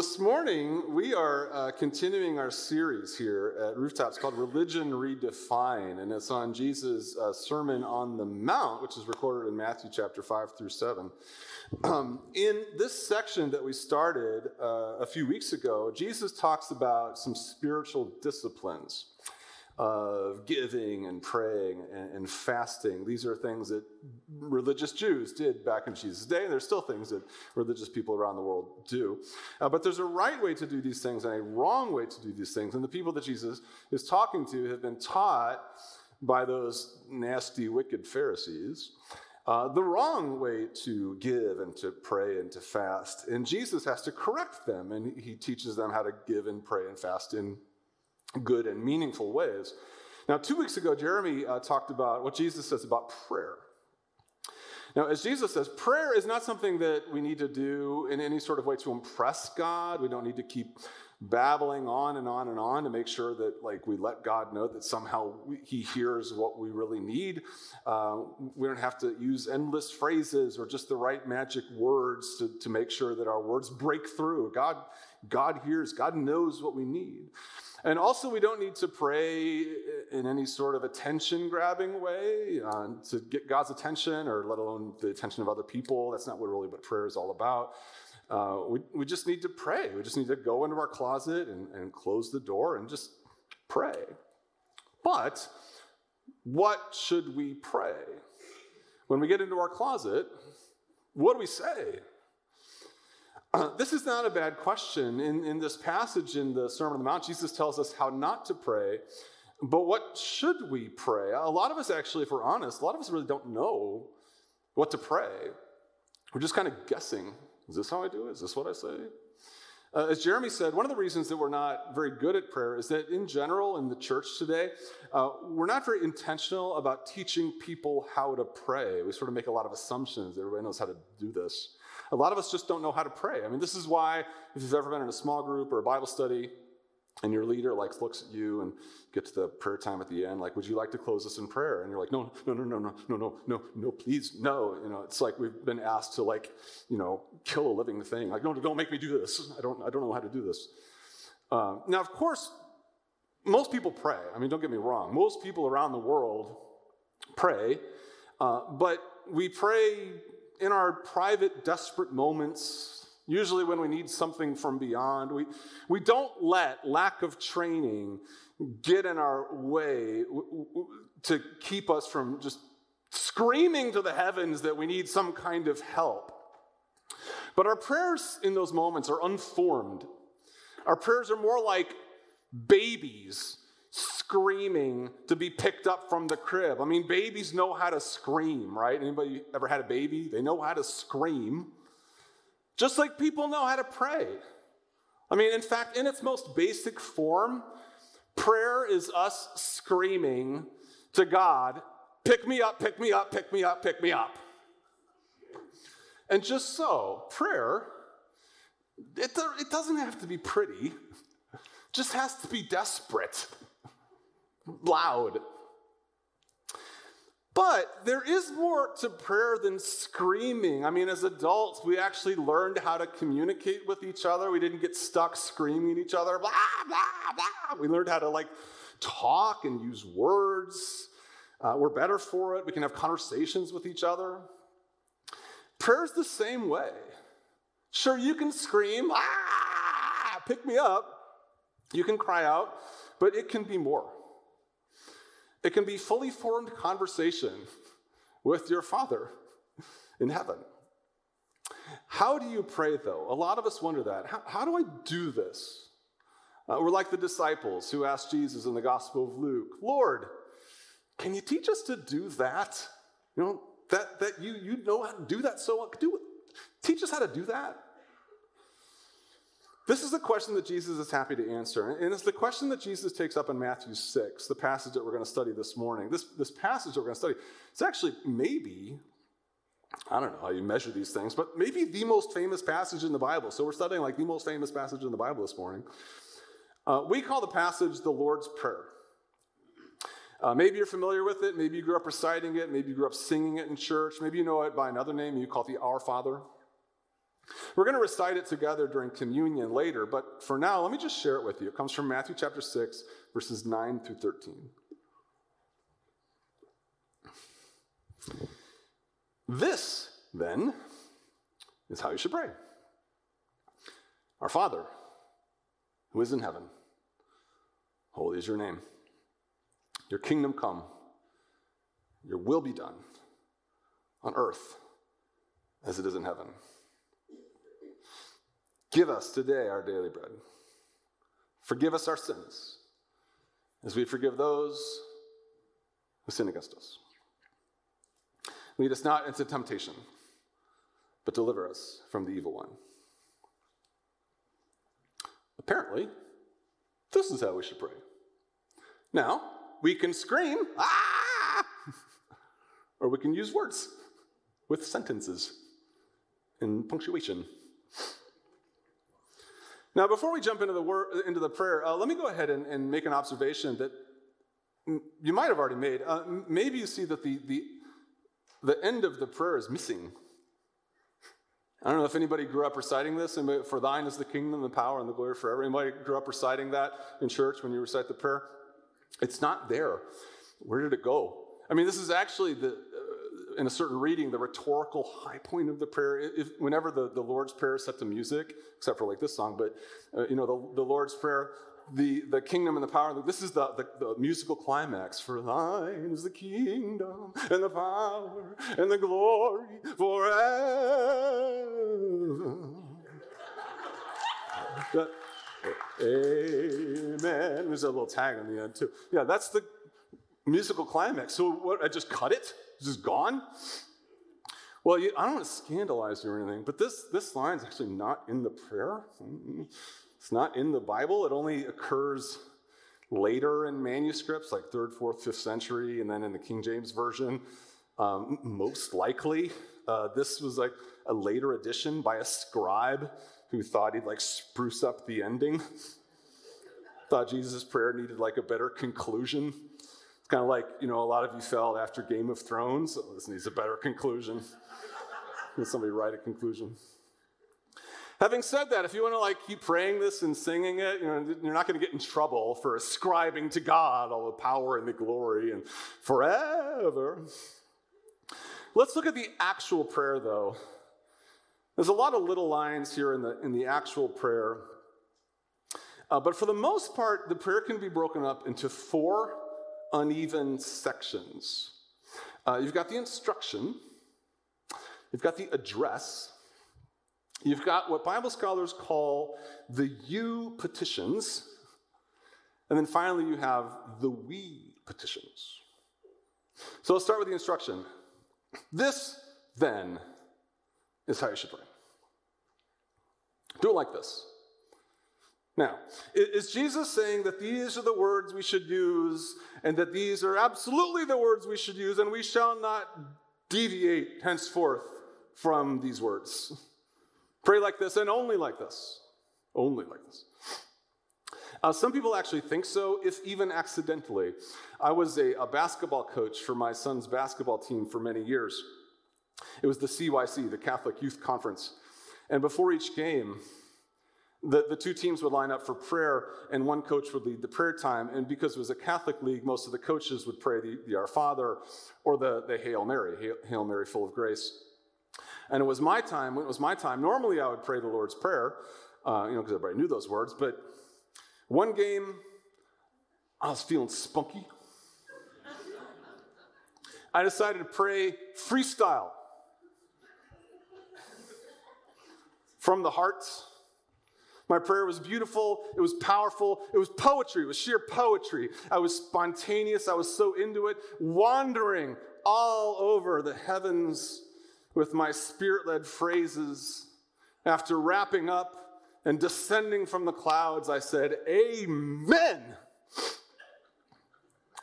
this morning we are uh, continuing our series here at Rooftops called Religion Redefined, and it's on Jesus' uh, Sermon on the Mount, which is recorded in Matthew chapter 5 through 7. Um, in this section that we started uh, a few weeks ago, Jesus talks about some spiritual disciplines of giving and praying and, and, fasting. These are things that religious Jews did back in Jesus' day, and there's still things that religious people around the world do. Uh, but there's a right way to do these things and a wrong way to do these things. And the people that Jesus is talking to have been taught by those nasty, wicked Pharisees. Uh, the wrong way to give and to pray and to fast. And Jesus has to correct them, and he teaches them how to give and pray and fast in good and meaningful ways. Now, two weeks ago, Jeremy uh, talked about what Jesus says about prayer. Now, as Jesus says, prayer is not something that we need to do in any sort of way to impress God. We don't need to keep babbling on and on and on to make sure that like we let God know that somehow he hears what we really need. Uh, we don't have to use endless phrases or just the right magic words to, to make sure that our words break through. God, God hears, God knows what we need. And also, we don't need to pray in any sort of attention grabbing way uh, to get God's attention or let alone the attention of other people. That's not what really what prayer is all about. Uh, we, we just need to pray. We just need to go into our closet and, and close the door and just pray. But what should we pray? When we get into our closet, what do we say? Uh, this is not a bad question. In, in this passage in the Sermon on the Mount, Jesus tells us how not to pray. But what should we pray? A lot of us, actually, if we're honest, a lot of us really don't know what to pray. We're just kind of guessing. Is this how I do it? Is this what I say? Uh, as Jeremy said, one of the reasons that we're not very good at prayer is that in general in the church today, uh, we're not very intentional about teaching people how to pray. We sort of make a lot of assumptions. Everybody knows how to do this. A lot of us just don't know how to pray. I mean, this is why, if you've ever been in a small group or a Bible study, and your leader like looks at you and gets to the prayer time at the end, like, would you like to close us in prayer? And you're like, no, no, no, no, no, no, no, no, no, please, no. You know, it's like we've been asked to like, you know, kill a living thing. Like, no, don't make me do this. I don't, I don't know how to do this. Um, now, of course, most people pray. I mean, don't get me wrong. Most people around the world pray, uh, but we pray in our private, desperate moments, usually when we need something from beyond, we, we don't let lack of training get in our way to keep us from just screaming to the heavens that we need some kind of help. But our prayers in those moments are unformed. Our prayers are more like babies screaming to be picked up from the crib. I mean, babies know how to scream, right? Anybody ever had a baby? They know how to scream. Just like people know how to pray. I mean, in fact, in its most basic form, prayer is us screaming to God, pick me up, pick me up, pick me up, pick me up. And just so, prayer, it, it doesn't have to be pretty, just has to be desperate loud. But there is more to prayer than screaming. I mean, as adults, we actually learned how to communicate with each other. We didn't get stuck screaming at each other, blah, blah, blah. We learned how to like talk and use words. Uh, we're better for it. We can have conversations with each other. Prayer's the same way. Sure, you can scream, ah, pick me up. You can cry out, but it can be more. It can be fully formed conversation with your Father in heaven. How do you pray, though? A lot of us wonder that. How, how do I do this? Uh, we're like the disciples who asked Jesus in the Gospel of Luke, Lord, can you teach us to do that? You know, that, that you, you know how to do that so. Do it. Teach us how to do that. This is the question that Jesus is happy to answer. And it's the question that Jesus takes up in Matthew 6, the passage that we're going to study this morning. This, this passage that we're going to study, it's actually maybe, I don't know how you measure these things, but maybe the most famous passage in the Bible. So we're studying like the most famous passage in the Bible this morning. Uh, we call the passage the Lord's Prayer. Uh, maybe you're familiar with it. Maybe you grew up reciting it. Maybe you grew up singing it in church. Maybe you know it by another name. You call it the Our Father. We're going to recite it together during communion later, but for now, let me just share it with you. It comes from Matthew chapter 6, verses 9 through 13. This, then, is how you should pray Our Father, who is in heaven, holy is your name. Your kingdom come, your will be done on earth as it is in heaven. Give us today our daily bread. Forgive us our sins as we forgive those who sin against us. Lead us not into temptation, but deliver us from the evil one. Apparently, this is how we should pray. Now, we can scream, ah! or we can use words with sentences and punctuation. Now, before we jump into the, into the prayer, uh, let me go ahead and, and, make an observation that you might have already made. Uh, maybe you see that the, the, the end of the prayer is missing. I don't know if anybody grew up reciting this, for thine is the kingdom, the power, and the glory forever. Anybody grew up reciting that in church when you recite the prayer? It's not there. Where did it go? I mean, this is actually the, in a certain reading, the rhetorical high point of the prayer. If, whenever the, the Lord's Prayer is set to music, except for like this song, but uh, you know, the, the Lord's Prayer, the, the kingdom and the power, this is the, the, the, musical climax. For thine is the kingdom and the power and the glory forever. Amen. There's a little tag on the end, too. Yeah, that's the musical climax. So what, I just cut it? Just gone? Well, you, I don't want to scandalize you or anything, but this, this line is actually not in the prayer. It's not in the Bible. It only occurs later in manuscripts, like third, fourth, fifth century, and then in the King James Version. Um, most likely, uh, this was like a later addition by a scribe who thought he'd like spruce up the ending. thought Jesus' prayer needed like a better conclusion kind of like, you know, a lot of you felt after Game of Thrones, oh, this needs a better conclusion. Can somebody write a conclusion? Having said that, if you want to like keep praying this and singing it, you know, you're not going to get in trouble for ascribing to God all the power and the glory and forever. Let's look at the actual prayer though. There's a lot of little lines here in the, in the actual prayer. Uh, but for the most part, the prayer can be broken up into four uneven sections. Uh, you've got the instruction, you've got the address, you've got what Bible scholars call the you petitions, and then finally you have the we petitions. So let's start with the instruction. This, then, is how you should pray. Do it like this. Now, is Jesus saying that these are the words we should use and that these are absolutely the words we should use and we shall not deviate henceforth from these words? Pray like this and only like this. Only like this. Uh, some people actually think so, if even accidentally. I was a, a basketball coach for my son's basketball team for many years. It was the CYC, the Catholic Youth Conference. And before each game, the, the two teams would line up for prayer, and one coach would lead the prayer time. And because it was a Catholic league, most of the coaches would pray the, the Our Father or the, the Hail Mary, Hail, Hail Mary, full of grace. And it was my time, when it was my time, normally I would pray the Lord's Prayer, uh, you know, because everybody knew those words. But one game, I was feeling spunky. I decided to pray freestyle from the heart my prayer was beautiful, it was powerful, it was poetry, it was sheer poetry. I was spontaneous, I was so into it, wandering all over the heavens with my spirit led phrases. After wrapping up and descending from the clouds, I said, Amen.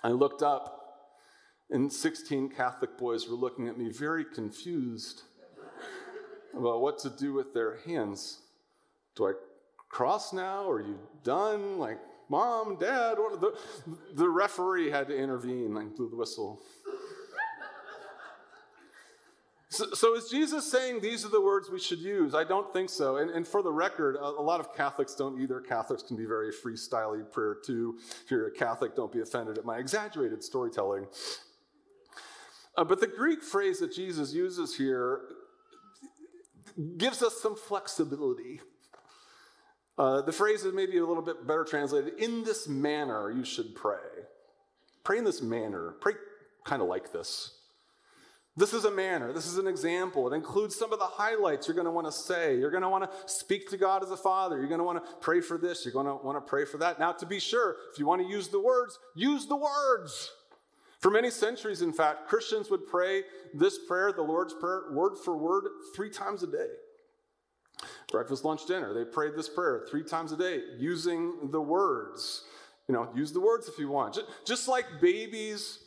I looked up, and 16 Catholic boys were looking at me very confused about what to do with their hands. Do I cross now? Are you done? Like, mom, dad, what the, the referee had to intervene and blew the whistle. So, so, is Jesus saying these are the words we should use? I don't think so. And, and for the record, a, a, lot of Catholics don't either. Catholics can be very freestyly prayer too. If you're a Catholic, don't be offended at my exaggerated storytelling. Uh, but the Greek phrase that Jesus uses here gives us some flexibility. Uh, the phrase is maybe a little bit better translated in this manner you should pray. Pray in this manner. Pray kind of like this. This is a manner. This is an example. It includes some of the highlights you're going to want to say. You're going to want to speak to God as a father. You're going to want to pray for this. You're going to want to pray for that. Now, to be sure, if you want to use the words, use the words. For many centuries, in fact, Christians would pray this prayer, the Lord's Prayer, word for word, three times a day. Breakfast, lunch, dinner. They prayed this prayer three times a day using the words. You know, use the words if you want. Just like babies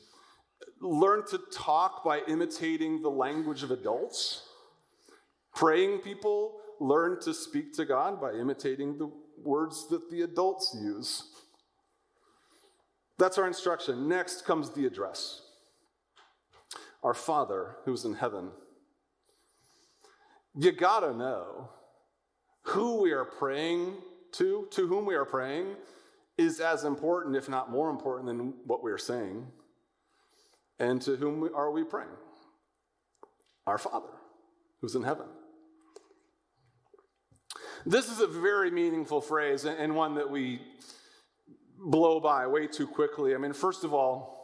learn to talk by imitating the language of adults, praying people learn to speak to God by imitating the words that the adults use. That's our instruction. Next comes the address Our Father who's in heaven. You gotta know who we are praying to, to whom we are praying, is as important, if not more important, than what we are saying. And to whom are we praying? Our Father, who's in heaven. This is a very meaningful phrase and one that we blow by way too quickly. I mean, first of all,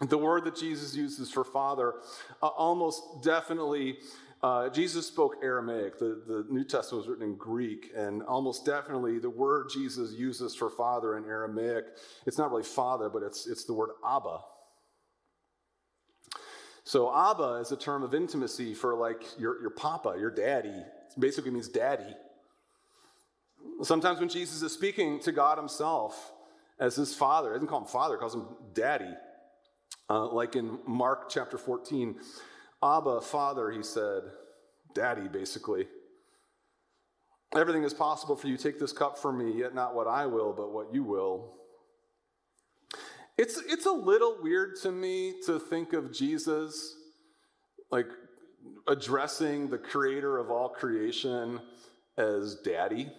the word that Jesus uses for Father uh, almost definitely. Uh, Jesus spoke Aramaic. The, the New Testament was written in Greek, and almost definitely the word Jesus uses for father in Aramaic, it's not really father, but it's, it's the word Abba. So Abba is a term of intimacy for like your, your papa, your daddy. It basically means daddy. Sometimes when Jesus is speaking to God himself as his father, he doesn't call him father, he calls him daddy. Uh, like in Mark chapter 14, Abba, father, he said, daddy, basically. Everything is possible for you. Take this cup from me, yet not what I will, but what you will. It's, it's a little weird to me to think of Jesus like addressing the creator of all creation as daddy.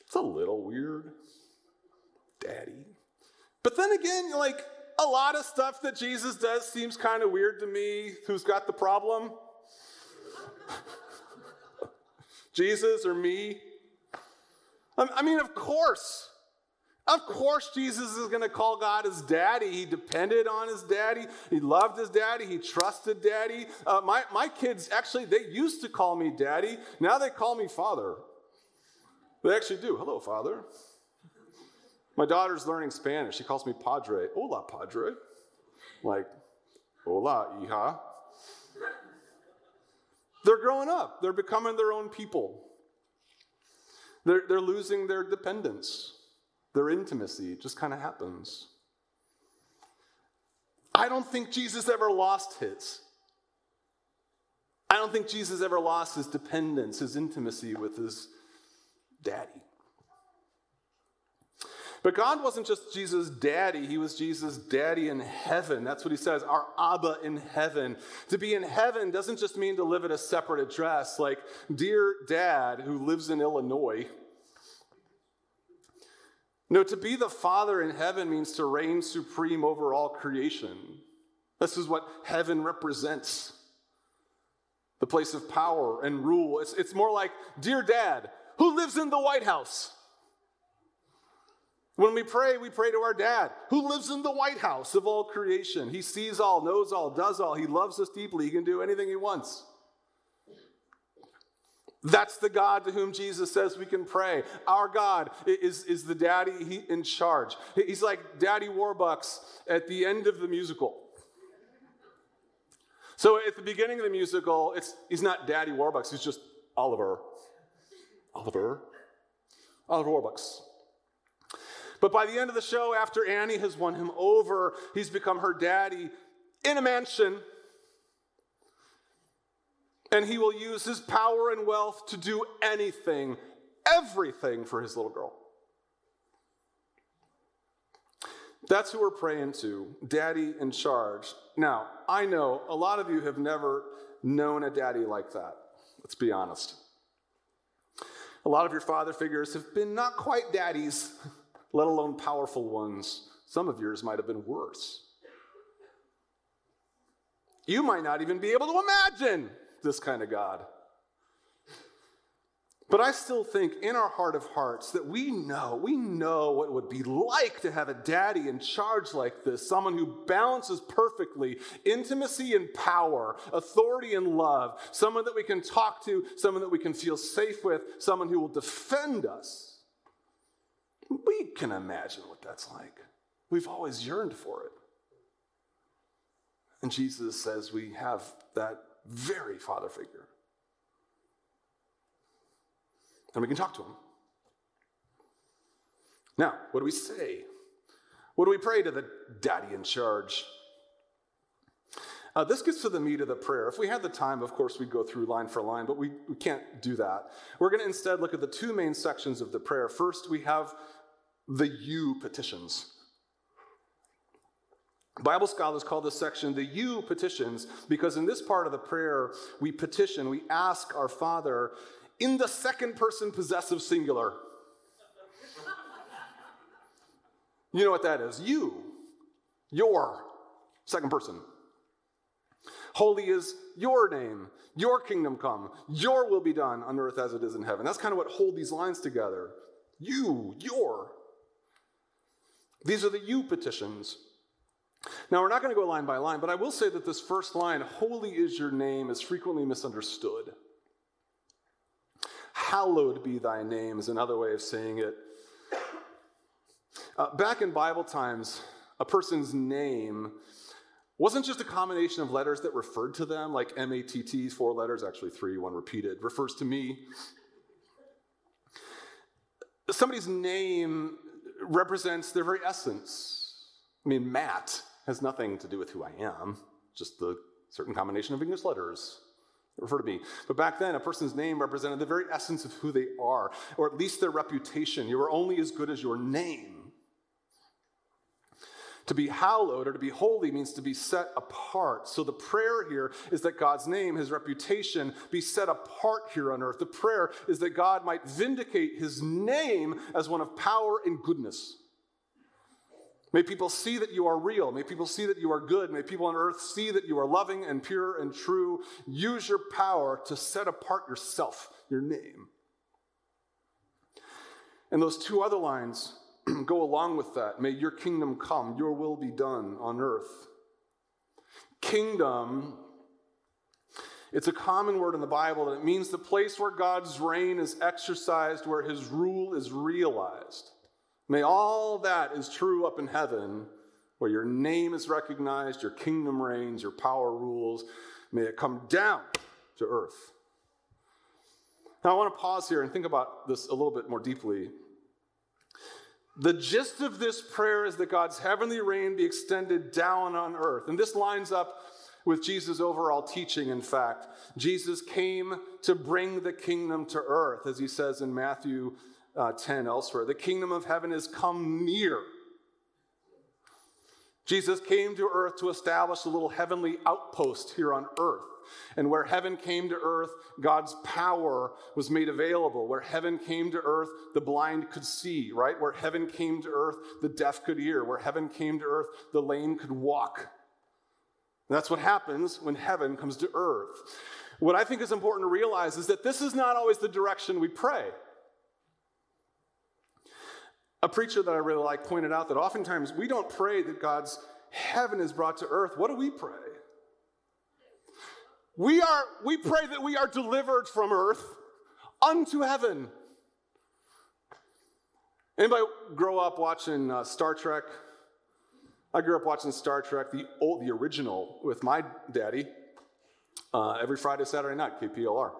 It's a little weird. Daddy. But then again, like a lot of stuff that Jesus does seems kind of weird to me. Who's got the problem? Jesus or me? I mean, of course. Of course, Jesus is going to call God his daddy. He depended on his daddy. He loved his daddy. He trusted daddy. Uh, my, my kids, actually, they used to call me daddy. Now they call me father. They actually do. Hello, father. My daughter's learning Spanish. She calls me padre. Hola, padre. Like, hola, hija. They're growing up, they're becoming their own people. They're, they're losing their dependence. Their intimacy just kind of happens. I don't think Jesus ever lost his. I don't think Jesus ever lost his dependence, his intimacy with his daddy. But God wasn't just Jesus' daddy, he was Jesus' daddy in heaven. That's what he says, our Abba in heaven. To be in heaven doesn't just mean to live at a separate address, like, dear dad who lives in Illinois no, to be the Father in heaven means to reign supreme over all creation. This is what heaven represents the place of power and rule. It's, it's more like, Dear Dad, who lives in the White House? When we pray, we pray to our dad, who lives in the White House of all creation. He sees all, knows all, does all. He loves us deeply. He can do anything he wants. That's the God to whom Jesus says we can pray. Our God is, is the daddy he, in charge. He's like Daddy Warbucks at the end of the musical. So at the beginning of the musical, it's, he's not Daddy Warbucks, he's just Oliver. Oliver. Oliver Warbucks. But by the end of the show, after Annie has won him over, he's become her daddy in a mansion and he will use his power and wealth to do anything, everything for his little girl. That's who we're praying to, Daddy in charge. Now, I know a lot of you have never known a daddy like that. Let's be honest. A lot of your father figures have been not quite daddies, let alone powerful ones. Some of yours might have been worse. You might not even be able to imagine this kind of God. But I still think in our heart of hearts that we know, we know what it would be like to have a daddy in charge like this, someone who balances perfectly intimacy and power, authority and love, someone that we can talk to, someone that we can feel safe with, someone who will defend us. We can imagine what that's like. We've always yearned for it. And Jesus says we have that very father figure. and we can talk to him. Now, what do we say? What do we pray to the daddy in charge? Uh, this gets to the meat of the prayer. If we had the time, of course, we'd go through line for line, but we, we can't do that. We're going to instead look at the two main sections of the prayer. First, we have the you petitions. Bible scholars call this section the you petitions because in this part of the prayer, we petition, we ask our Father in the second person possessive singular. You know what that is? You, your, second person. Holy is your name, your kingdom come, your will be done on earth as it is in heaven. That's kind of what hold these lines together. You, your. These are the you petitions. Now, we're not going to go line by line, but I will say that this first line, holy is your name, is frequently misunderstood. Hallowed be thy name is another way of saying it. Uh, back in Bible times, a person's name wasn't just a combination of letters that referred to them, like M A T T, four letters, actually three, one repeated, refers to me. Somebody's name represents their very essence. I mean, Matt has nothing to do with who I am, just the certain combination of English letters refer to me. But back then, a person's name represented the very essence of who they are, or at least their reputation. You were only as good as your name. To be hallowed or to be holy means to be set apart. So the prayer here is that God's name, his reputation, be set apart here on earth. The prayer is that God might vindicate his name as one of power and goodness. May people see that you are real. May people see that you are good. May people on earth see that you are loving and pure and true. Use your power to set apart yourself, your name. And those two other lines go along with that. May your kingdom come, your will be done on earth. Kingdom, it's a common word in the Bible, and it means the place where God's reign is exercised, where his rule is realized. May all that is true up in heaven, where your name is recognized, your kingdom reigns, your power rules, may it come down to earth. Now, I want to pause here and think about this a little bit more deeply. The gist of this prayer is that God's heavenly reign be extended down on earth. And this lines up with Jesus' overall teaching, in fact. Jesus came to bring the kingdom to earth, as he says in Matthew uh, 10 elsewhere. The kingdom of heaven has come near. Jesus came to earth to establish a little heavenly outpost here on earth. And where heaven came to earth, God's power was made available. Where heaven came to earth, the blind could see, right? Where heaven came to earth, the deaf could hear. Where heaven came to earth, the lame could walk. And that's what happens when heaven comes to earth. What I think is important to realize is that this is not always the direction we pray. A preacher that I really like pointed out that oftentimes we don't pray that God's heaven is brought to earth. What do we pray? We are we pray that we are delivered from earth unto heaven. Anybody grow up watching uh, Star Trek? I grew up watching Star Trek, the old, the original, with my daddy. Uh, every Friday, Saturday night, KPLR.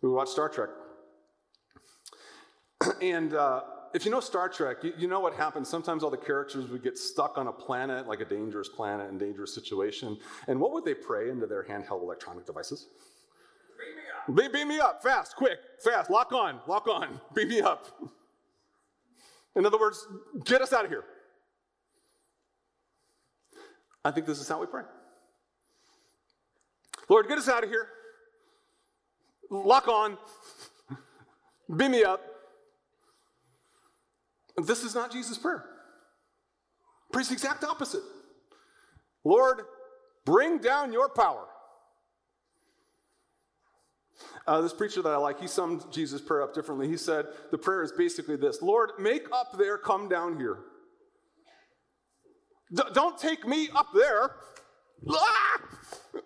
We would watch Star Trek, and uh, if you know Star Trek, you, you, know what happens. Sometimes all the characters would get stuck on a planet, like a dangerous planet and dangerous situation. And what would they pray into their handheld electronic devices? Beam me up. Beam me up, fast, quick, fast, lock on, lock on, beam me up. In other words, get us out of here. I think this is how we pray. Lord, get us out of here. Lock on. Beam me up. This is not Jesus' prayer. Prays the exact opposite. Lord, bring down your power. Uh, this preacher that I like, he summed Jesus' prayer up differently. He said, The prayer is basically this Lord, make up there, come down here. D- don't take me up there. Ah!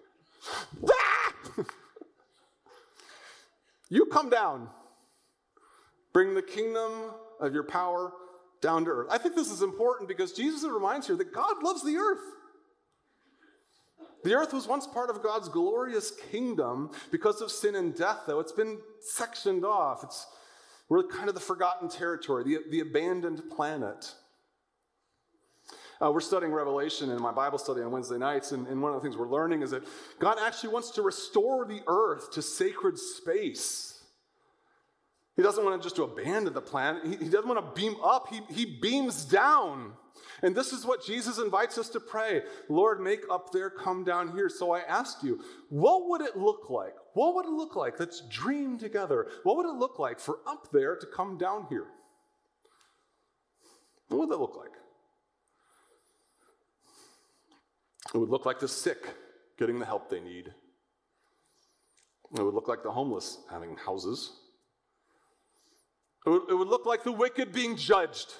Ah! you come down. Bring the kingdom of your power down to earth. I think this is important because Jesus reminds here that God loves the earth. The earth was once part of God's glorious kingdom because of sin and death, though. It's been sectioned off. It's, we're kind of the forgotten territory, the, the abandoned planet. Uh, we're studying Revelation in my Bible study on Wednesday nights, and, and, one of the things we're learning is that God actually wants to restore the earth to sacred space. He doesn't want to just to abandon the plan. He, he doesn't want to beam up. He, he beams down. And this is what Jesus invites us to pray Lord, make up there, come down here. So I ask you, what would it look like? What would it look like? Let's dream together. What would it look like for up there to come down here? What would that look like? It would look like the sick getting the help they need. It would look like the homeless having houses. It would, it would look like the wicked being judged.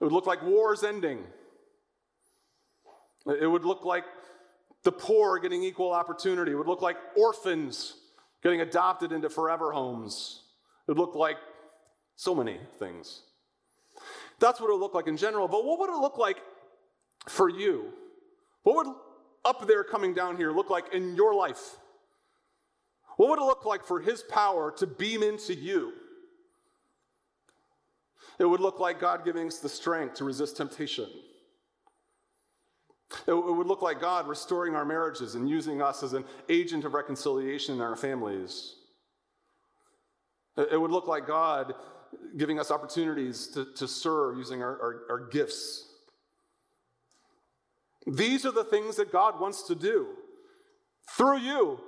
It would look like wars ending. It would look like the poor getting equal opportunity. It would look like orphans getting adopted into forever homes. It would look like so many things. That's what it would look like in general. But what would it look like for you? What would up there coming down here look like in your life? What would it look like for His power to beam into you? It would look like God giving us the strength to resist temptation. It would look like God restoring our marriages and using us as an agent of reconciliation in our families. It would look like God giving us opportunities to, to serve using our, our, our gifts. These are the things that God wants to do through you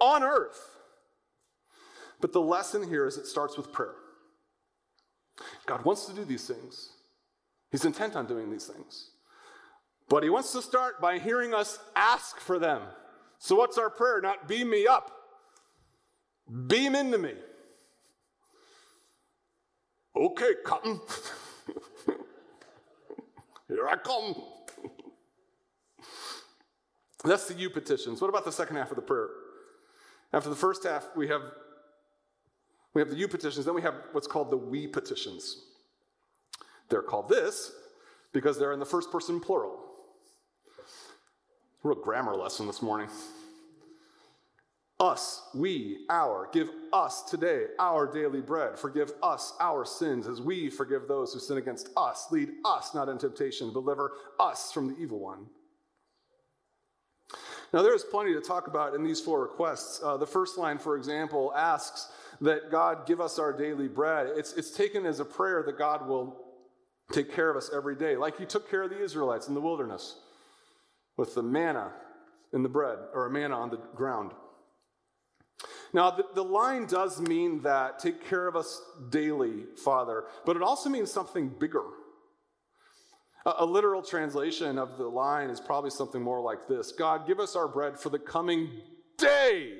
on earth. But the lesson here is it starts with prayer. God wants to do these things, He's intent on doing these things. But He wants to start by hearing us ask for them. So, what's our prayer? Not beam me up, beam into me. Okay, Cotton. Here I come. That's the you petitions. What about the second half of the prayer? After the first half, we have we have the you petitions, then we have what's called the we petitions. They're called this because they're in the first person plural. Real grammar lesson this morning. Us, we, our, give us today our daily bread. Forgive us our sins as we forgive those who sin against us. Lead us not into temptation, deliver us from the evil one. Now, there is plenty to talk about in these four requests. Uh, the first line, for example, asks that God give us our daily bread. It's, it's taken as a prayer that God will take care of us every day, like He took care of the Israelites in the wilderness with the manna in the bread, or a manna on the ground. Now, the, the line does mean that take care of us daily, Father, but it also means something bigger. A, literal translation of the line is probably something more like this God, give us our bread for the coming day.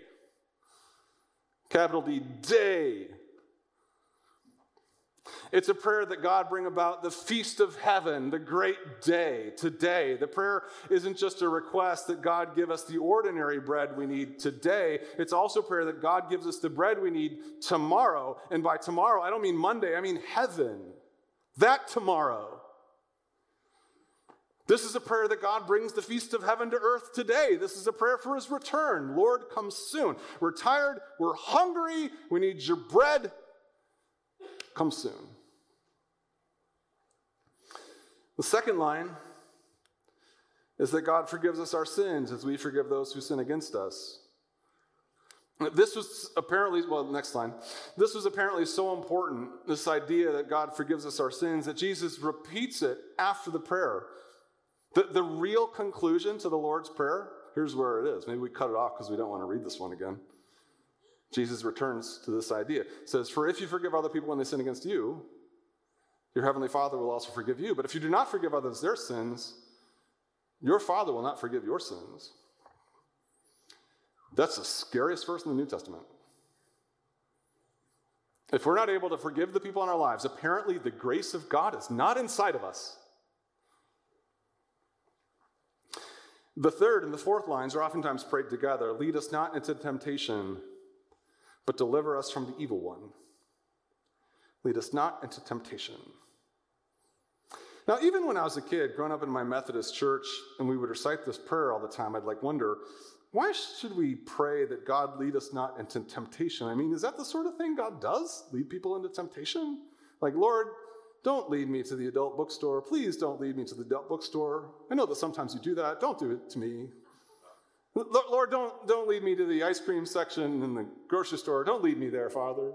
Capital D, day. It's a prayer that God bring about the feast of heaven, the great day, today. The prayer isn't just a request that God give us the ordinary bread we need today. It's also prayer that God gives us the bread we need tomorrow. And by tomorrow, I don't mean Monday, I mean heaven. That tomorrow. This is a prayer that God brings the feast of heaven to earth today. This is a prayer for his return. Lord, come soon. We're tired. We're hungry. We need your bread. Come soon. The second line is that God forgives us our sins as we forgive those who sin against us. This was apparently, well, next line. This was apparently so important, this idea that God forgives us our sins, that Jesus repeats it after the prayer. The, the real conclusion to the Lord's Prayer, here's where it is. Maybe we cut it off because we don't want to read this one again. Jesus returns to this idea. It says, For if you forgive other people when they sin against you, your heavenly Father will also forgive you. But if you do not forgive others their sins, your Father will not forgive your sins. That's the scariest verse in the New Testament. If we're not able to forgive the people in our lives, apparently the grace of God is not inside of us. The third and the fourth lines are oftentimes prayed together lead us not into temptation, but deliver us from the evil one. Lead us not into temptation. Now, even when I was a kid, growing up in my Methodist church, and we would recite this prayer all the time, I'd like wonder, why should we pray that God lead us not into temptation? I mean, is that the sort of thing God does? Lead people into temptation? Like, Lord, don't lead me to the adult bookstore. Please don't lead me to the adult bookstore. I know that sometimes you do that. Don't do it to me. Lord, don't, don't lead me to the ice cream section in the grocery store. Don't lead me there, Father.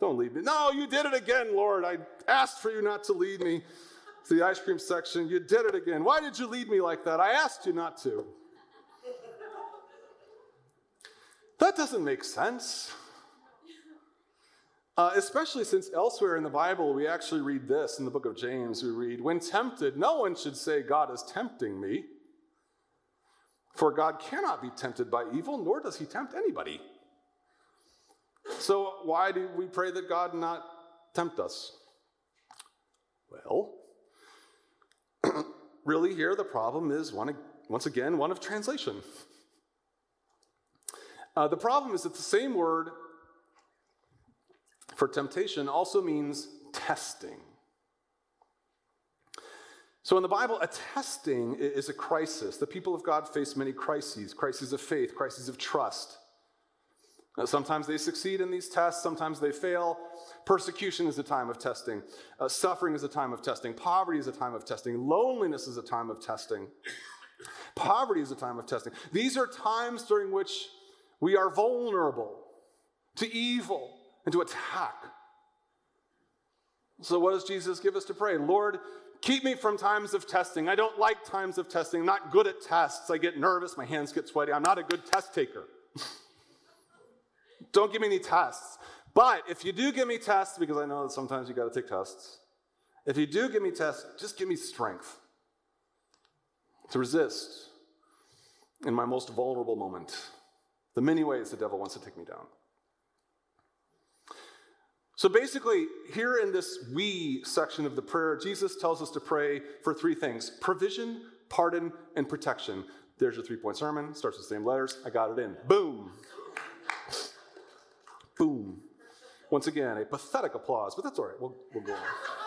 Don't lead me. No, you did it again, Lord. I asked for you not to lead me to the ice cream section. You did it again. Why did you lead me like that? I asked you not to. That doesn't make sense. Uh, especially since elsewhere in the Bible, we actually read this in the book of James. We read, When tempted, no one should say, God is tempting me. For God cannot be tempted by evil, nor does he tempt anybody. So, why do we pray that God not tempt us? Well, really, here the problem is one, once again one of translation. Uh, the problem is that the same word for temptation also means testing. So in the Bible, a testing is a crisis. The people of God face many crises crises of faith, crises of trust. Now, sometimes they succeed in these tests, sometimes they fail. Persecution is a time of testing. Uh, suffering is a time of testing. Poverty is a time of testing. Loneliness is a time of testing. Poverty is a time of testing. These are times during which we are vulnerable to evil and to attack. So, what does Jesus give us to pray? Lord, keep me from times of testing. I don't like times of testing. I'm not good at tests. I get nervous, my hands get sweaty. I'm not a good test taker. don't give me any tests. But if you do give me tests, because I know that sometimes you got to take tests, if you do give me tests, just give me strength to resist in my most vulnerable moment the many ways the devil wants to take me down. So basically, here in this we section of the prayer, Jesus tells us to pray for three things provision, pardon, and protection. There's your three point sermon, starts with the same letters. I got it in. Boom. Boom. Once again, a pathetic applause, but that's all right. We'll, we'll go on.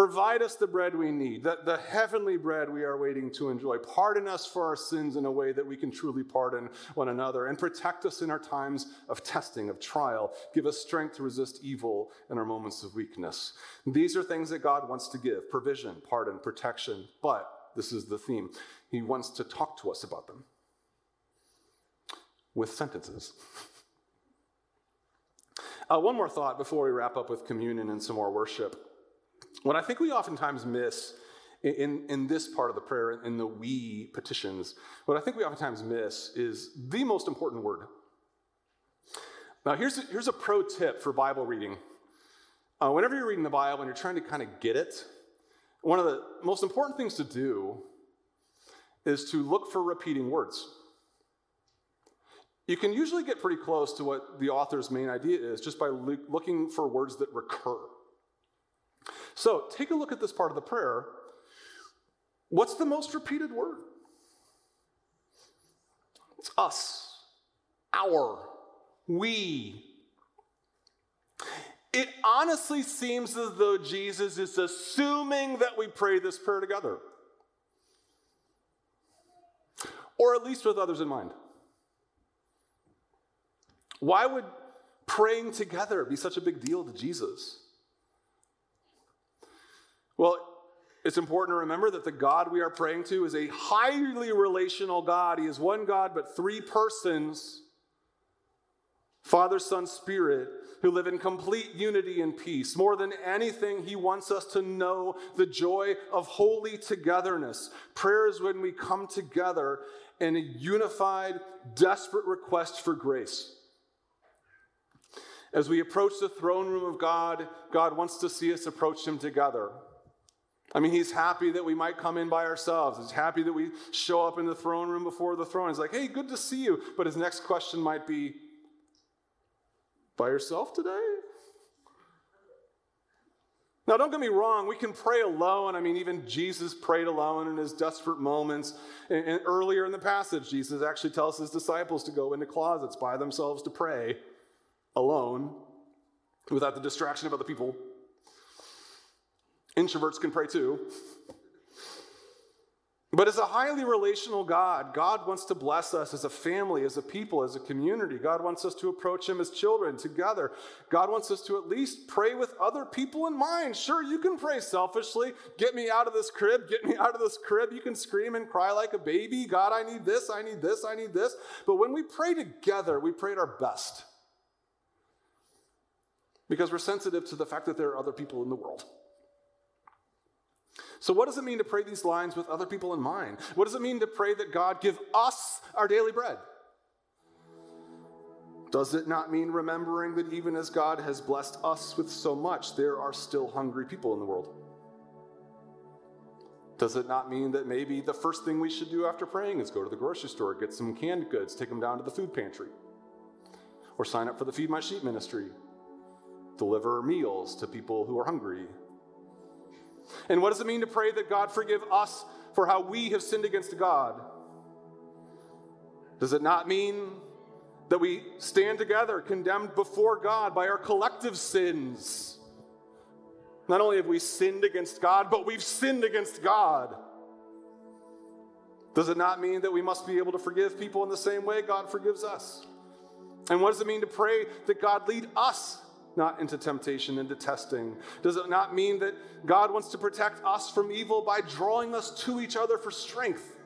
Provide us the bread we need, the, the heavenly bread we are waiting to enjoy. Pardon us for our sins in a way that we can truly pardon one another, and protect us in our times of testing, of trial. Give us strength to resist evil in our moments of weakness. These are things that God wants to give provision, pardon, protection. But this is the theme He wants to talk to us about them with sentences. Uh, one more thought before we wrap up with communion and some more worship. What I think we oftentimes miss in, in this part of the prayer, in the we petitions, what I think we oftentimes miss is the most important word. Now, here's a, here's a pro tip for Bible reading. Uh, whenever you're reading the Bible and you're trying to kind of get it, one of the most important things to do is to look for repeating words. You can usually get pretty close to what the author's main idea is just by looking for words that recur. So take a look at this part of the prayer. What's the most repeated word? It's us, our, we. It honestly seems as though Jesus is assuming that we pray this prayer together, or at least with others in mind. Why would praying together be such a big deal to Jesus? Well, it's important to remember that the God we are praying to is a highly relational God. He is one God, but three persons. Father, Son, Spirit, who live in complete unity and peace. More than anything, He wants us to know the joy of holy togetherness. Prayer is when we come together in a unified, desperate request for grace. As we approach the throne room of God, God wants to see us approach Him together. I mean, He's happy that we might come in by ourselves. He's happy that we show up in the throne room before the throne. He's like, hey, good to see you. But His next question might be, by yourself today? Now, don't get me wrong, we can pray alone. I mean, even Jesus prayed alone in his desperate moments. And, earlier in the passage, Jesus actually tells his disciples to go into closets by themselves to pray alone without the distraction of other people. Introverts can pray too. But as a highly relational God, God wants to bless us as a family, as a people, as a community. God wants us to approach Him as children together. God wants us to at least pray with other people in mind. Sure, you can pray selfishly. Get me out of this crib. Get me out of this crib. You can scream and cry like a baby. God, I need this. I need this. I need this. But when we pray together, we pray at our best because we're sensitive to the fact that there are other people in the world. So, what does it mean to pray these lines with other people in mind? What does it mean to pray that God give us our daily bread? Does it not mean remembering that even as God has blessed us with so much, there are still hungry people in the world? Does it not mean that maybe the first thing we should do after praying is go to the grocery store, get some canned goods, take them down to the food pantry, or sign up for the Feed My Sheep ministry, deliver meals to people who are hungry and what does it mean to pray that God forgive us for how we have sinned against God? Does it not mean that we stand together condemned before God by our collective sins? Not only have we sinned against God, but we've sinned against God. Does it not mean that we must be able to forgive people in the same way God forgives us? And what does it mean to pray that God lead us not into temptation, into testing? Does it not mean that God wants to protect us from evil by drawing us to each other for strength?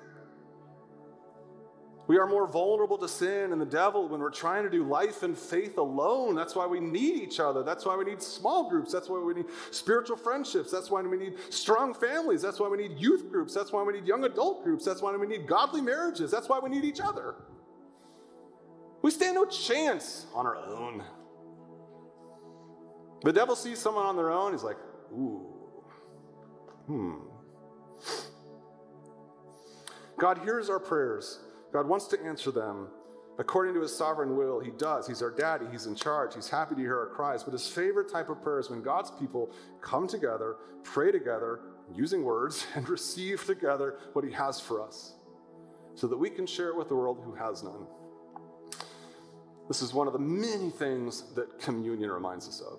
We are more vulnerable to sin and the devil when we're trying to do life and faith alone. That's why we need each other. That's why we need small groups. That's why we need spiritual friendships. That's why we need strong families. That's why we need youth groups. That's why we need young adult groups. That's why we need godly marriages. That's why we need each other. We stand no chance on our own. The devil sees someone on their own, he's like, ooh, hmm. God hears our prayers. God wants to answer them. According to his sovereign will, he does. He's our daddy. He's in charge. He's happy to hear our cries. But his favorite type of prayer is when God's people come together, pray together, using words, and receive together what he has for us so that we can share it with the world who has none. This is one of the many things that communion reminds us of.